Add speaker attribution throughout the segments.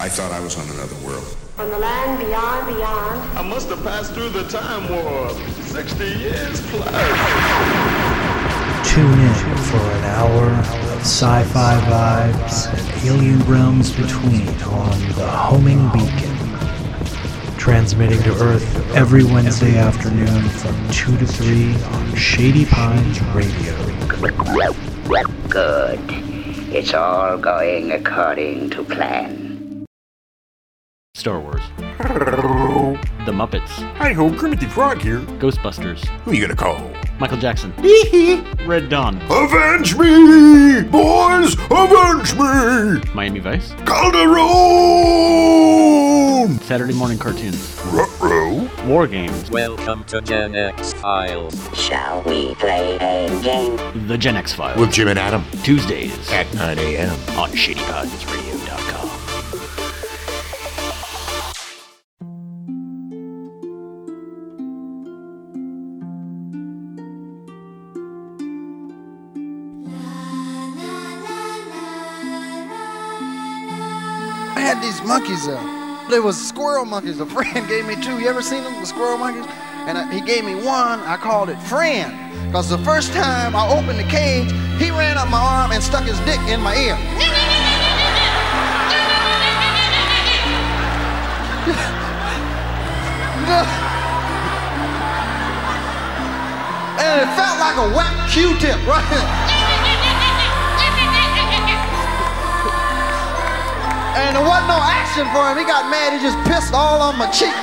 Speaker 1: I thought I was on another world.
Speaker 2: From the land beyond, beyond.
Speaker 3: I must have passed through the time warp. 60 years plus.
Speaker 4: Tune in for an hour of sci-fi vibes and alien realms between on the Homing Beacon. Transmitting to Earth every Wednesday afternoon from 2 to 3 on Shady Pines Radio.
Speaker 5: Good. It's all going according to plan.
Speaker 6: Star Wars. The Muppets.
Speaker 7: Hi ho, Kermit the Frog here.
Speaker 6: Ghostbusters.
Speaker 7: Who you gonna call?
Speaker 6: Michael Jackson. He red Dawn.
Speaker 7: Avenge me! Boys, avenge me!
Speaker 6: Miami Vice.
Speaker 7: Calderone!
Speaker 6: Saturday morning cartoons.
Speaker 7: Ruh-roh.
Speaker 6: War games.
Speaker 8: Welcome to Gen X Files.
Speaker 5: Shall we play a game?
Speaker 6: The Gen X Files.
Speaker 7: With Jim and Adam
Speaker 6: Tuesdays
Speaker 7: at 9 a.m.
Speaker 6: on ShadyPinesRadio.com.
Speaker 9: monkeys uh They was squirrel monkeys. A friend gave me two. You ever seen them, the squirrel monkeys? And uh, he gave me one. I called it friend. Because the first time I opened the cage, he ran up my arm and stuck his dick in my ear. and it felt like a wet Q-tip, right? And there wasn't no action for him. He got mad. He just pissed all on my cheek.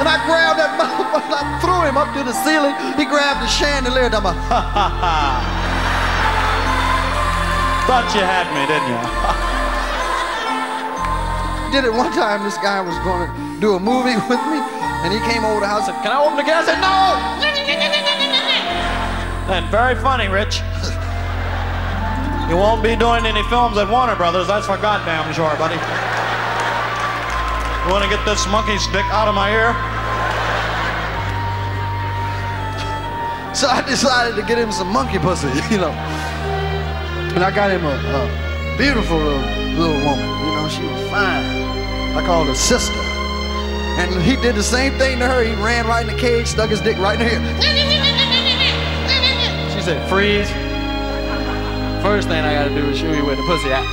Speaker 9: and I grabbed that motherfucker. I threw him up to the ceiling. He grabbed the chandelier. And I'm like, ha ha ha.
Speaker 10: Thought you had me, didn't you?
Speaker 9: Did it one time. This guy was going to do a movie with me. And he came over the house and said, Can I open the gate? I said, No.
Speaker 10: And very funny, Rich. You won't be doing any films at Warner Brothers, that's for goddamn sure, buddy. You want to get this monkey stick out of my ear?
Speaker 9: So I decided to get him some monkey pussy, you know. And I got him a, a beautiful little, little woman. You know, she was fine. I called her sister. And he did the same thing to her. He ran right in the cage, stuck his dick right in her ear.
Speaker 10: She said, freeze. First thing I gotta do is show you where the pussy at.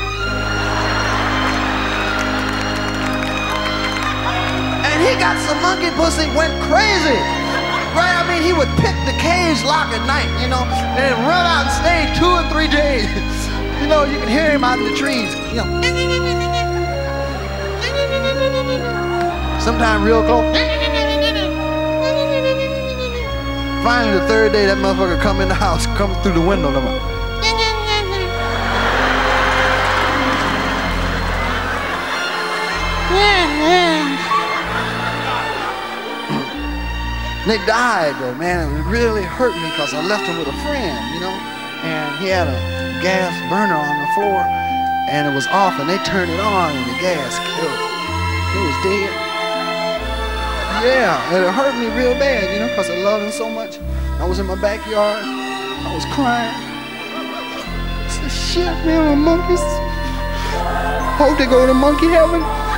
Speaker 9: And he got some monkey pussy, went crazy. Right? I mean, he would pick the cage lock at night, you know, and run out and stay two or three days. You know, you can hear him out in the trees, you know. Sometimes real close. Finally, the third day, that motherfucker come in the house, come through the window. They died though, man. It really hurt me because I left him with a friend, you know. And he had a gas burner on the floor and it was off and they turned it on and the gas killed him. He was dead. Yeah, and it hurt me real bad, you know, because I loved him so much. I was in my backyard. I was crying. I said, shit, man, my monkeys. Hope they go to monkey heaven.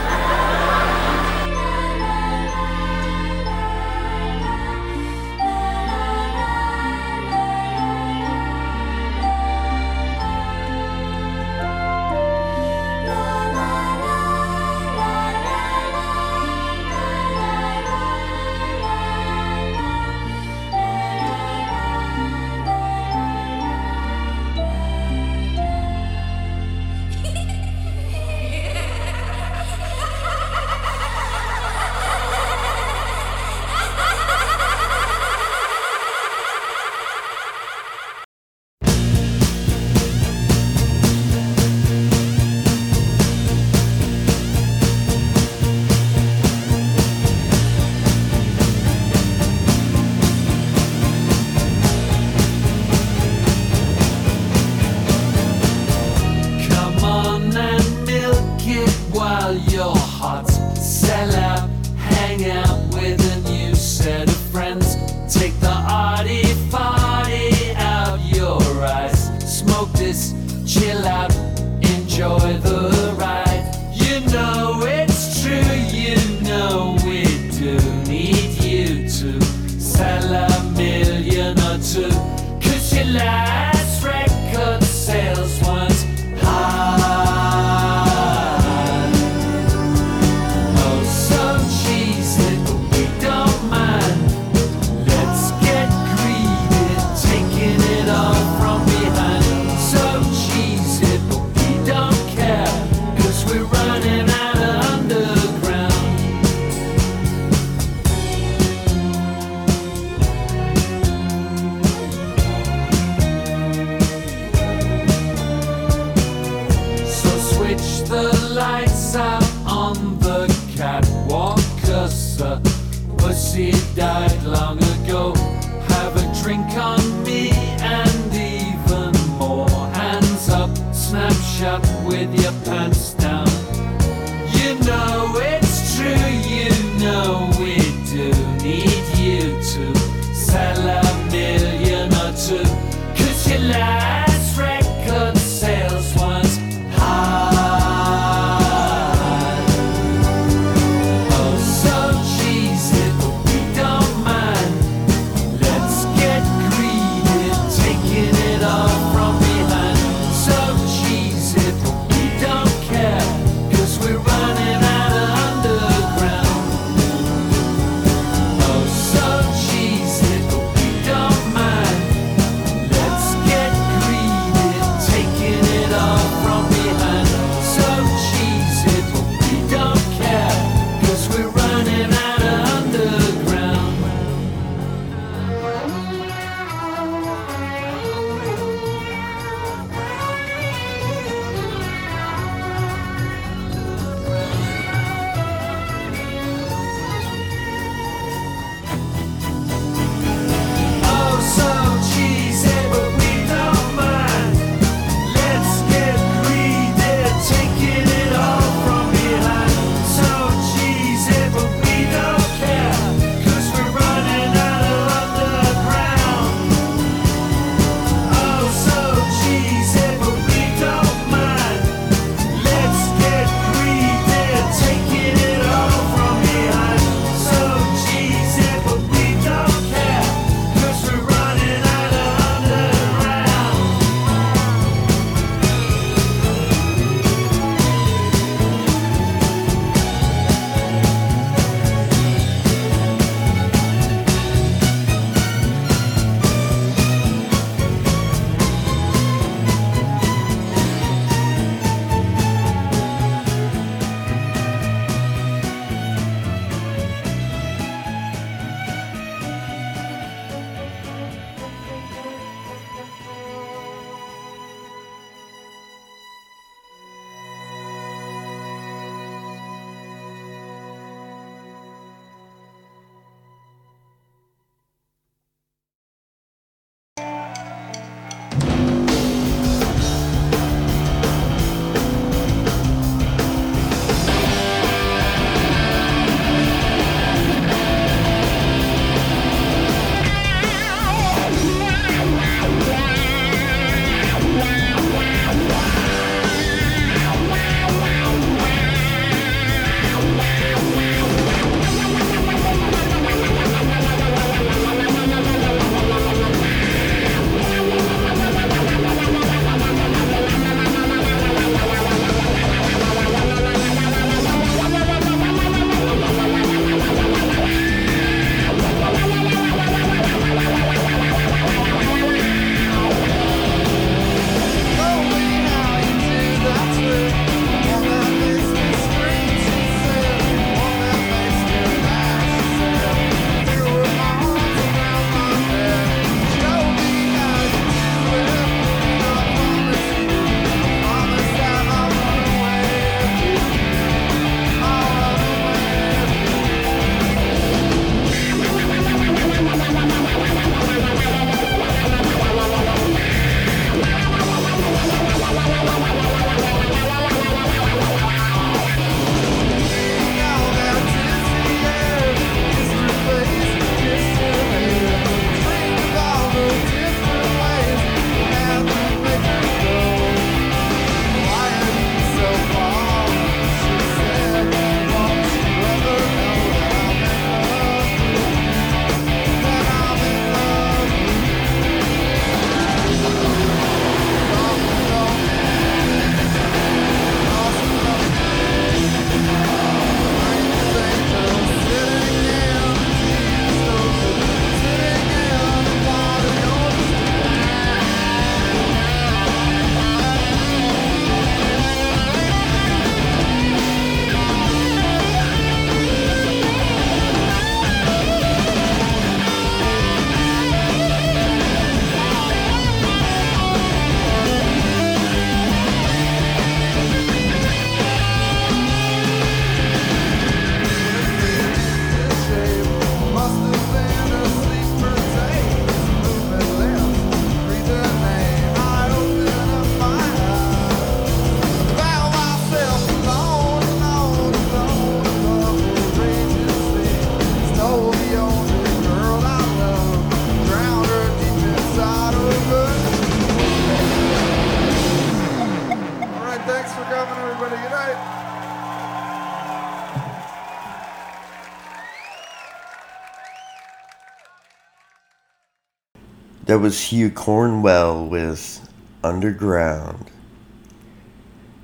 Speaker 11: That was Hugh Cornwell with Underground.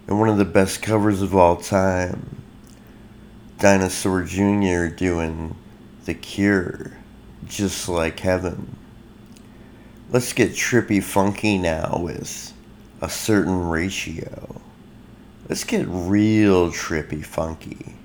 Speaker 11: And one of the best covers of all time, Dinosaur Jr. doing The Cure, just like heaven. Let's get trippy funky now with a certain ratio. Let's get real trippy funky.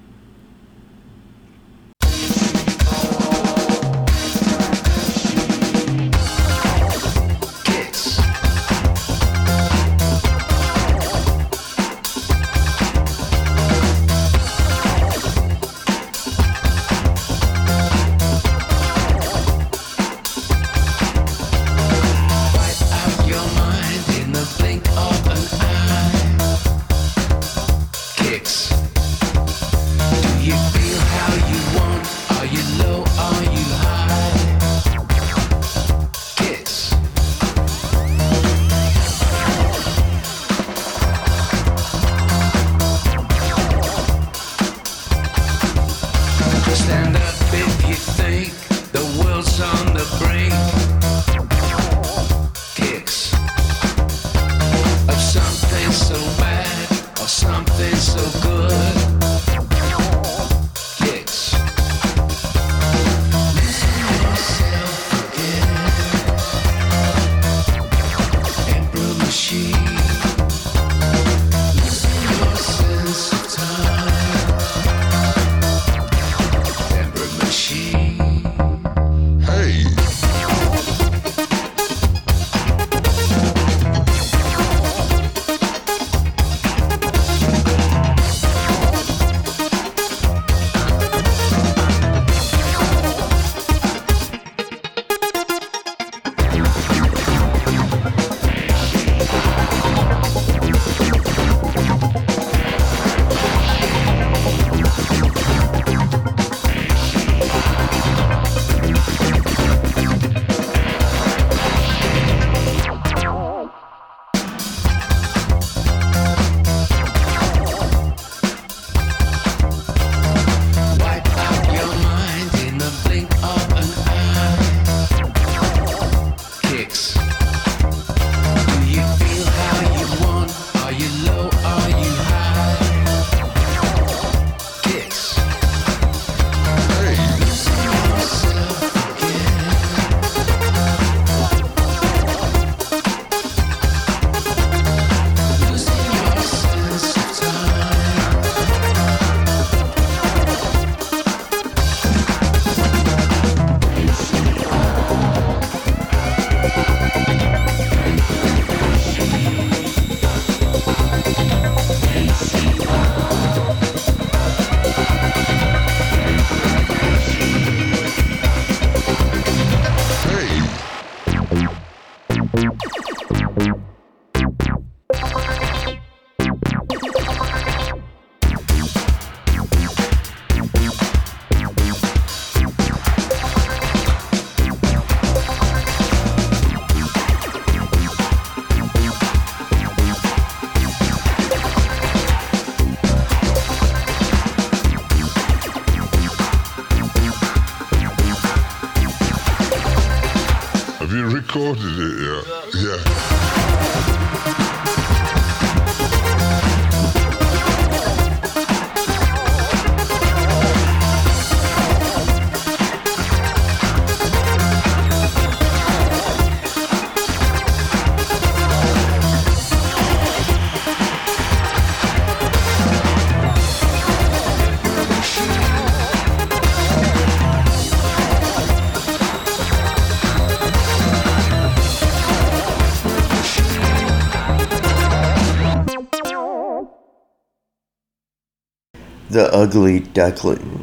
Speaker 7: recorded it yet.
Speaker 11: the ugly
Speaker 12: duckling.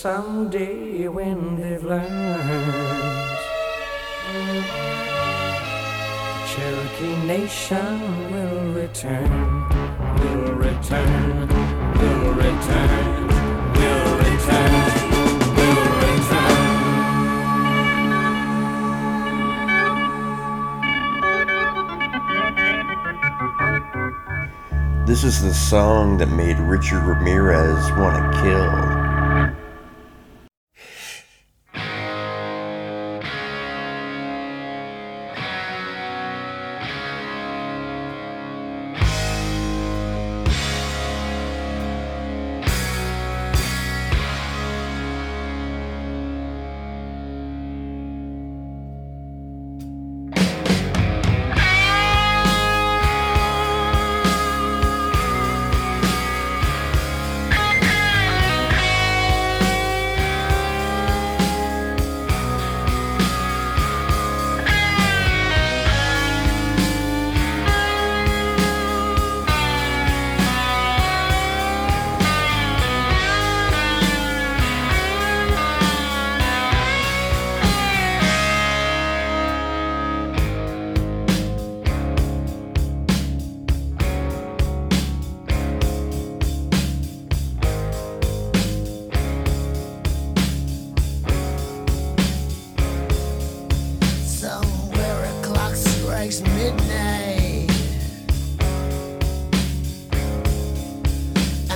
Speaker 12: someday when they've learned Cherokee Nation will return, will return, will return, will return.
Speaker 1: This is the song that made Richard Ramirez want to kill.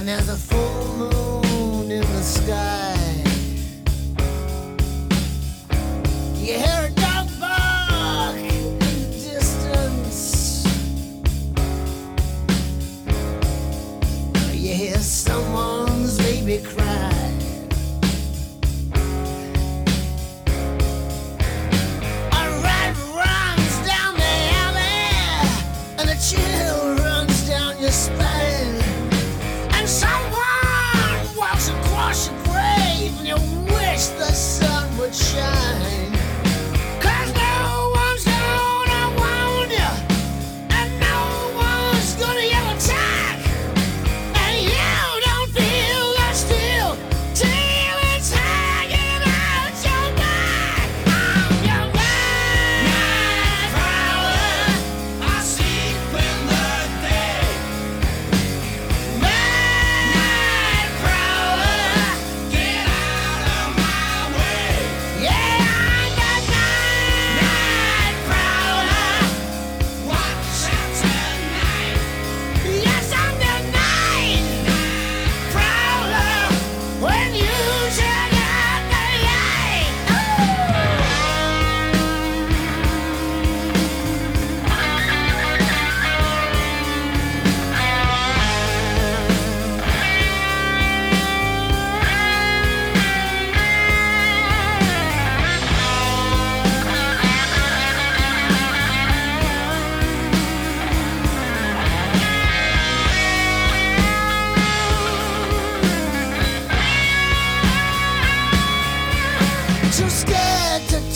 Speaker 13: there's a Too scared to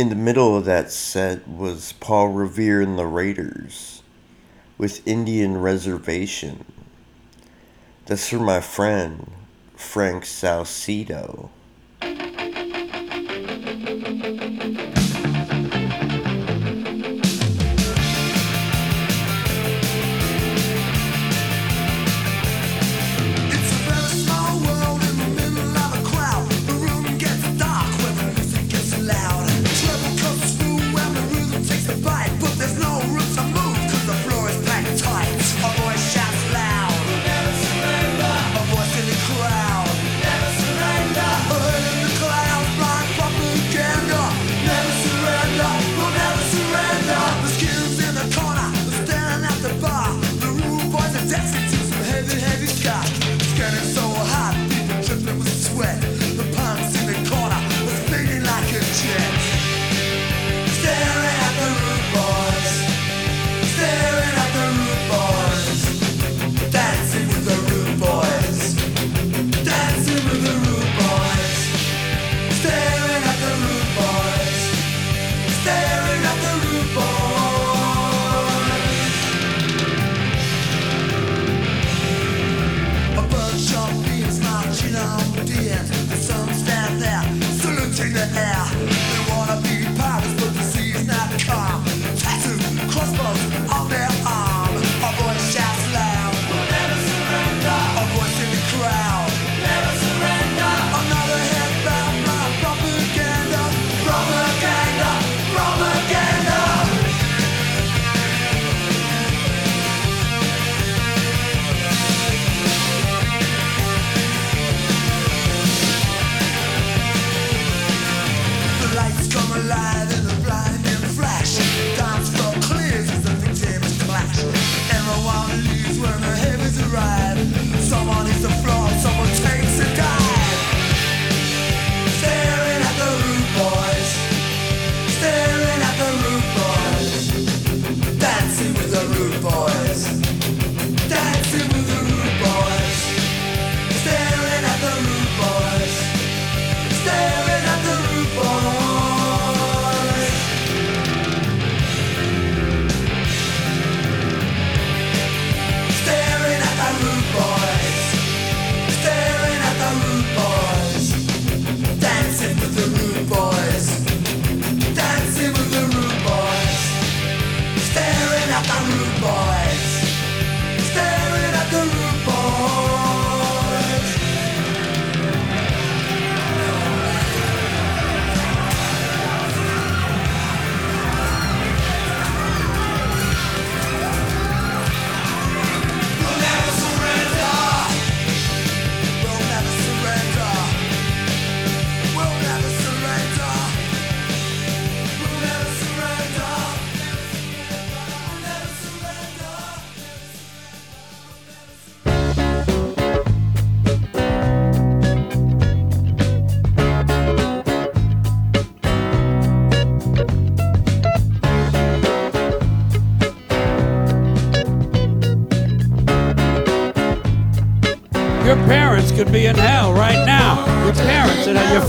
Speaker 13: in the
Speaker 14: middle of that set was Paul Revere and the Raiders with Indian Reservation. That's for my friend, Frank Salcedo.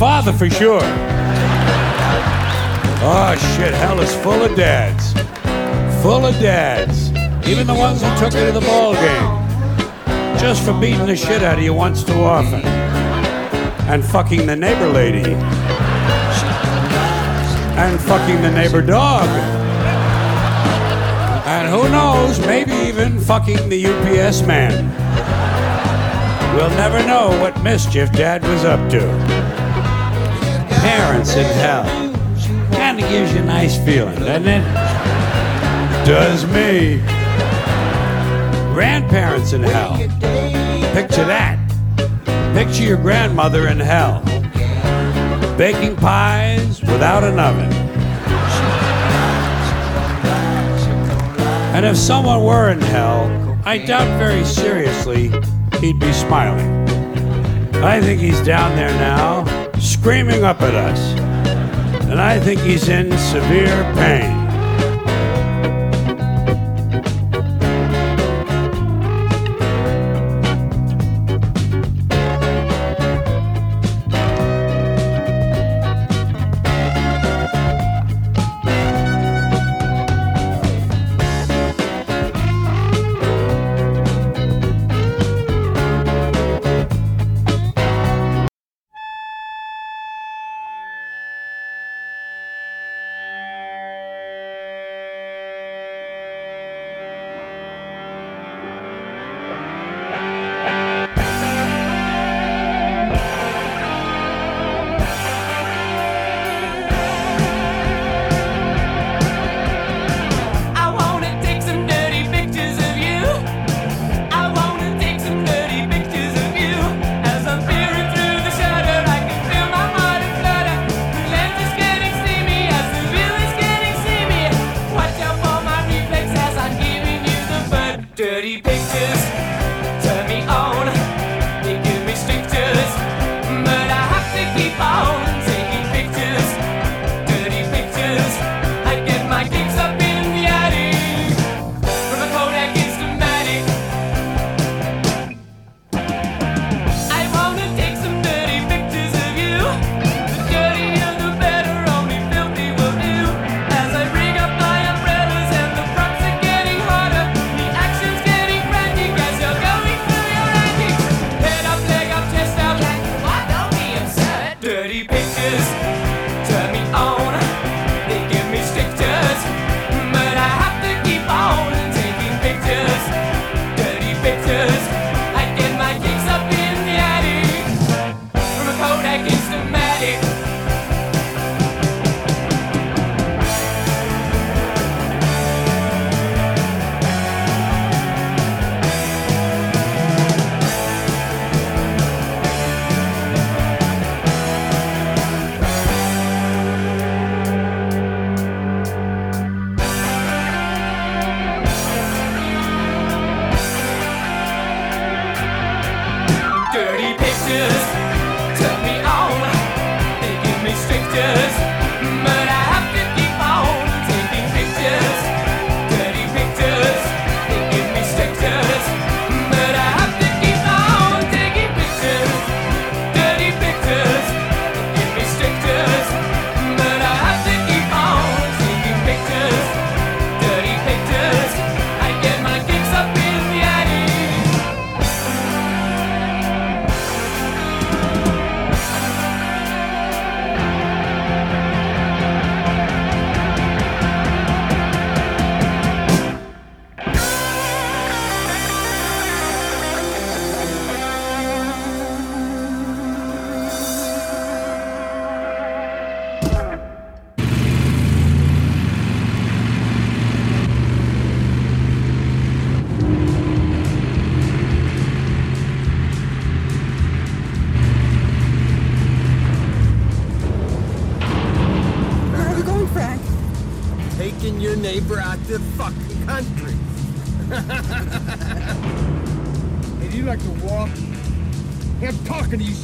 Speaker 15: father for sure. Oh shit, hell is full of dads. Full of dads. Even the ones who took you to the ball game. Just for beating the shit out of you once too often. And fucking the neighbor lady. And fucking the neighbor dog. And who knows, maybe even fucking the UPS man. We'll never know what mischief Dad was up to parents in hell. Kind of gives you a nice feeling, doesn't it? Does me. Grandparents in hell. Picture that. Picture your grandmother in hell. Baking pies without an oven. And if someone were in hell, I doubt very seriously he'd be smiling. I think he's down there now, screaming up at us. And I think he's in severe pain.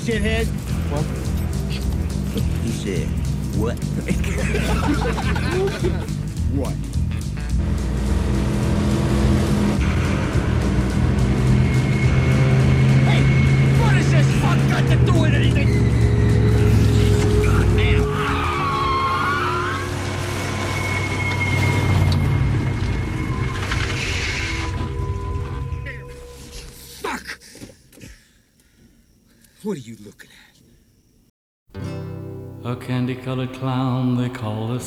Speaker 16: shithead.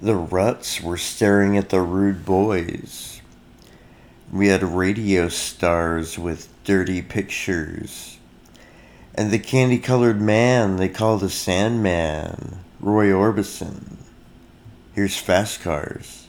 Speaker 17: The
Speaker 18: Ruts were staring at the Rude Boys. We had radio stars with dirty pictures. And the candy colored man they call the Sandman, Roy Orbison. Here's Fast Cars.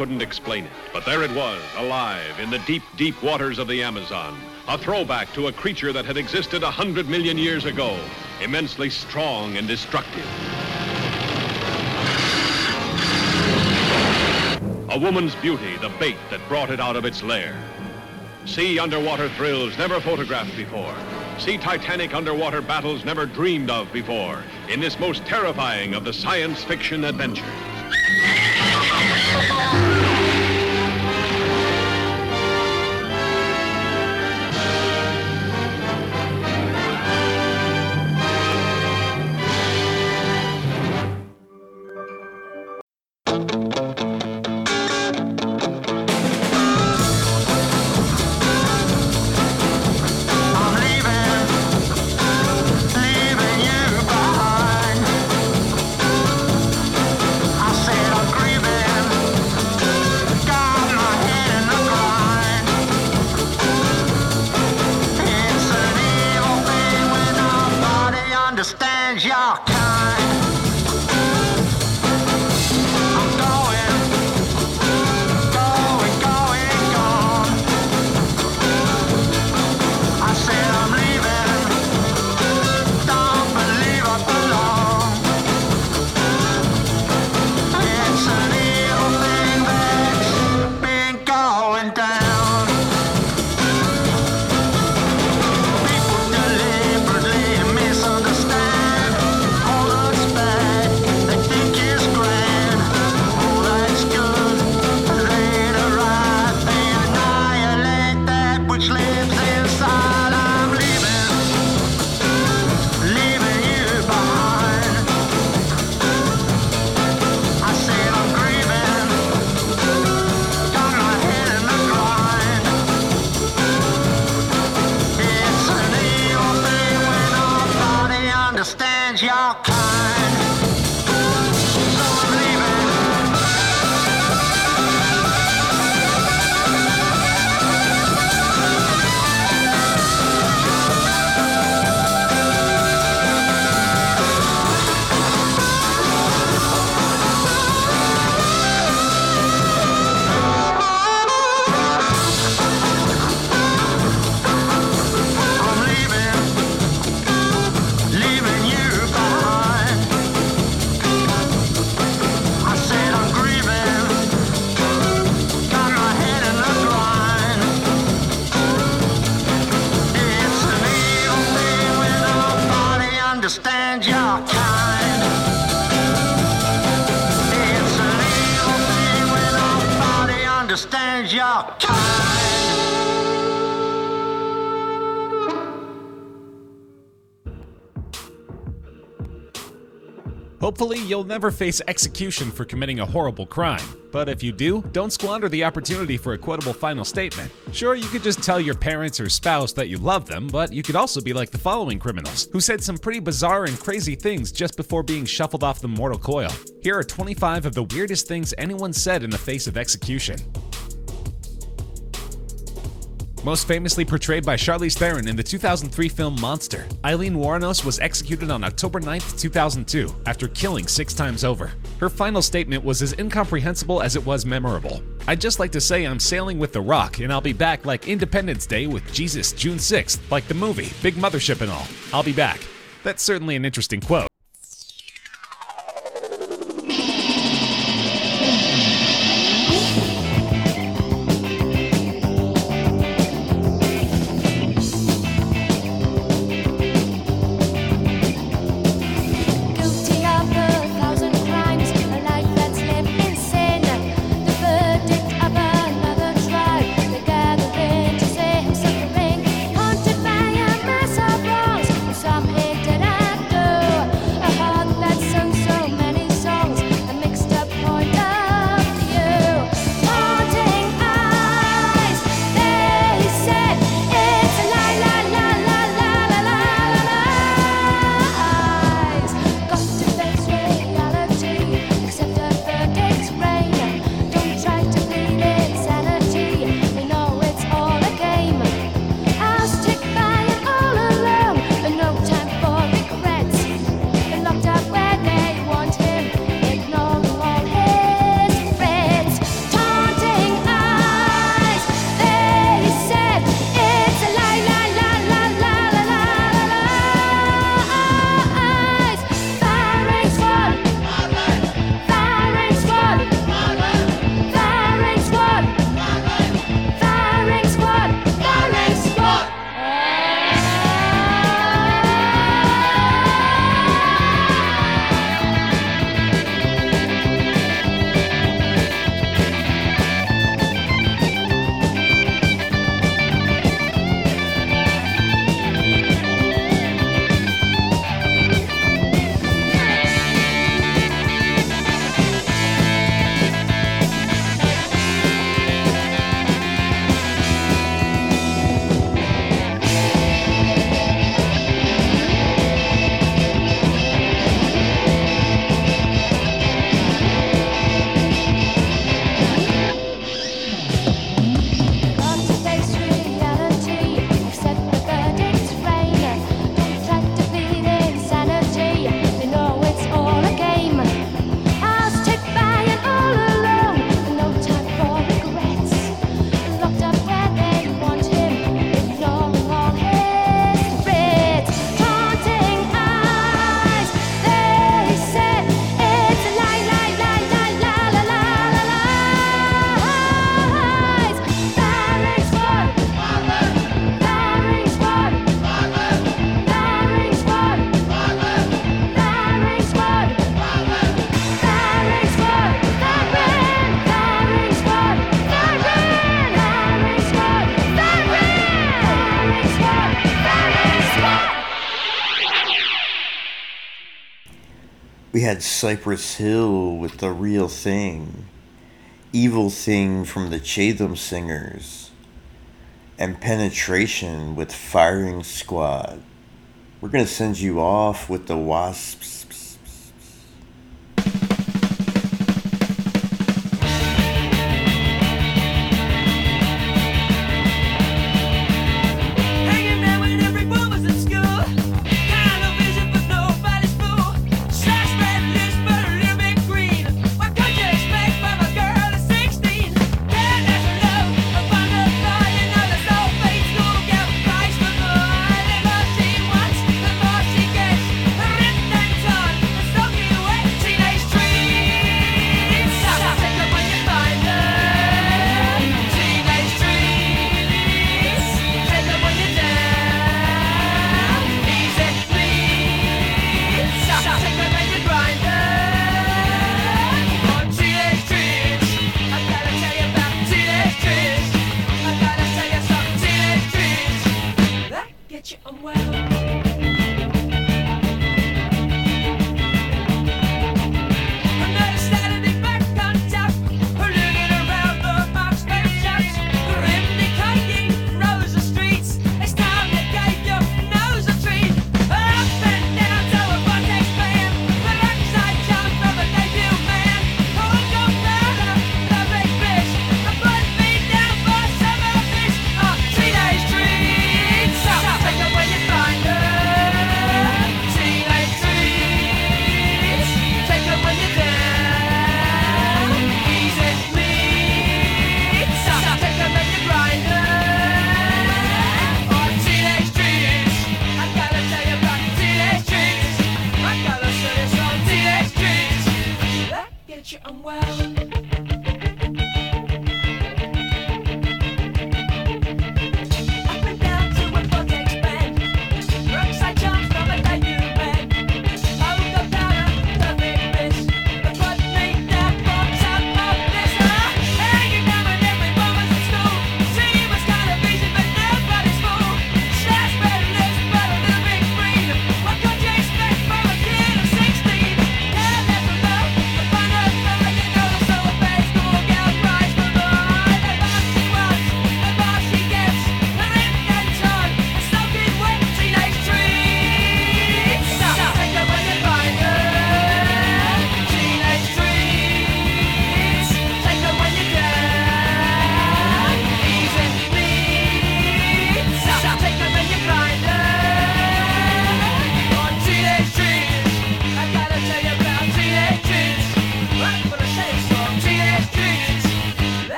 Speaker 19: Couldn't explain it, but there it was, alive in the deep, deep waters of the Amazon. A throwback to a creature that had existed a hundred million years ago, immensely strong and destructive. A woman's beauty, the bait that brought it out of its lair. See underwater thrills never photographed before. See titanic underwater battles never dreamed of before in this most terrifying of the science fiction adventures.
Speaker 20: Hopefully, you'll never face execution for committing a horrible crime. But if you do, don't squander the opportunity for a quotable final statement. Sure, you could just tell your parents or spouse that you love them, but you could also be like the following criminals, who said some pretty bizarre and crazy things just before being shuffled off the mortal coil. Here are 25 of the weirdest things anyone said in the face of execution. Most famously portrayed by Charlize Theron in the 2003 film Monster, Aileen Wuornos was executed on October 9, 2002, after killing six times over. Her final statement was as incomprehensible as it was memorable. I'd just like to say I'm sailing with The Rock, and I'll be back like Independence Day with Jesus June 6th, like the movie, Big Mothership and all. I'll be back. That's certainly an interesting quote.
Speaker 1: Had Cypress Hill with The Real Thing, Evil Thing from the Chatham Singers, and Penetration with Firing Squad. We're going to send you off with the Wasps.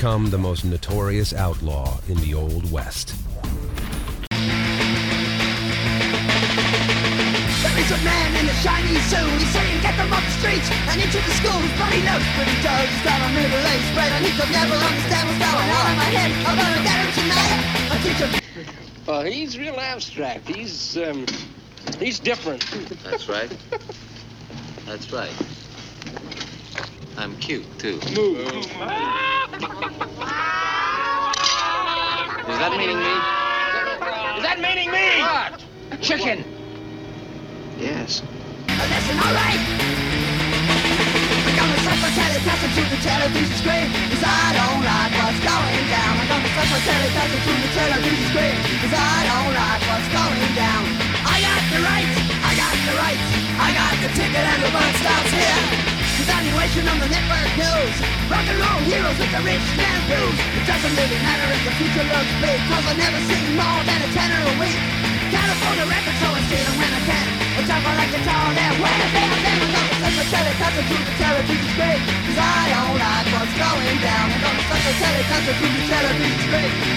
Speaker 21: Become the most notorious outlaw in the Old West.
Speaker 22: There is a man in a shiny suit. He's saying get them off the streets and into the schools. But he knows pretty does. He's got a middle-aged spread and he could never understand what's going on in my head. I'm gonna get him tonight. I'll teach him.
Speaker 23: Well, he's real abstract. He's um, he's different.
Speaker 24: That's right. That's right. I'm cute, too.
Speaker 23: Move.
Speaker 24: Is that meaning me?
Speaker 23: Is that meaning me? What? Chicken.
Speaker 24: Yes.
Speaker 22: Listen, alright. I'm gonna suck my telecaster to the television screen. Cause I don't like what's going down. I'm gonna suck my telecaster to the television screen. Cause I don't like what's going down. I got the rights, I got the rights. I got the ticket and the bus stops here. Evaluation on the network news. Rock and roll heroes with the rich man blues. It doesn't really matter if the future looks big. Cause I never see more than a tenner a week. Can't afford a record, so I steal 'em when I can. I talk like a tall that when I bam, bam, I'm gonna suck my telecaster to the television screen. Cause I don't like what's going down. I'm gonna suck my telecaster to the. Cause I don't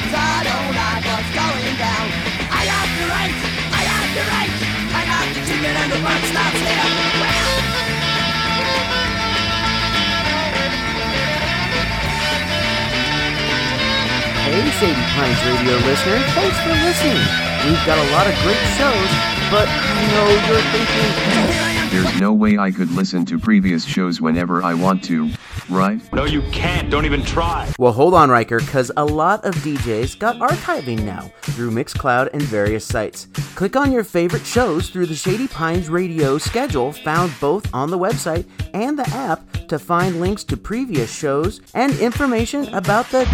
Speaker 19: Shady Pines Radio listener. Thanks for listening. We've got a lot of great shows, but I know you're thinking,
Speaker 25: There's no way I could listen to previous shows whenever I want to, right?
Speaker 26: No, you can't. Don't even try.
Speaker 19: Well, hold on, Riker, because a lot of DJs got archiving now through Mixcloud and various sites. Click on your favorite shows through the Shady Pines Radio schedule found both on the website and the app to find links to previous shows and information about the.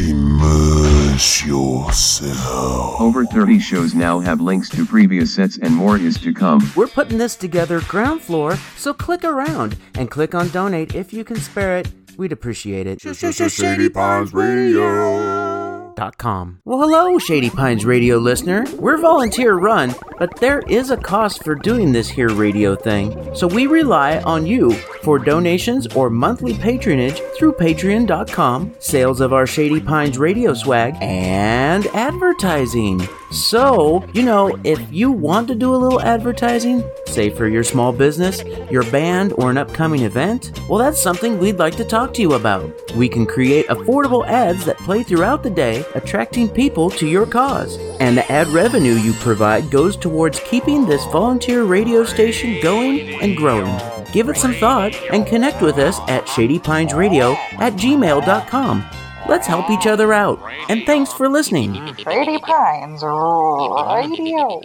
Speaker 7: Immerse yourself.
Speaker 25: Over 30 shows now have links to previous sets and more is to come.
Speaker 19: We're putting this together ground floor, so click around and click on donate if you can spare it. We'd appreciate it.
Speaker 7: Shady Pines Radio.
Speaker 19: Well, hello, Shady Pines Radio listener. We're volunteer run, but there is a cost for doing this here radio thing. So we rely on you for donations or monthly patronage through patreon.com, sales of our Shady Pines radio swag, and advertising. So, you know, if you want to do a little advertising, say for your small business, your band, or an upcoming event, well, that's something we'd like to talk to you about. We can create affordable ads that play throughout the day, attracting people to your cause. And the ad revenue you provide goes towards keeping this volunteer radio station going and growing. Give it some thought and connect with us at shadypinesradio at gmail.com. Let's help each other out. And thanks for listening.
Speaker 27: Shady Pines Radio.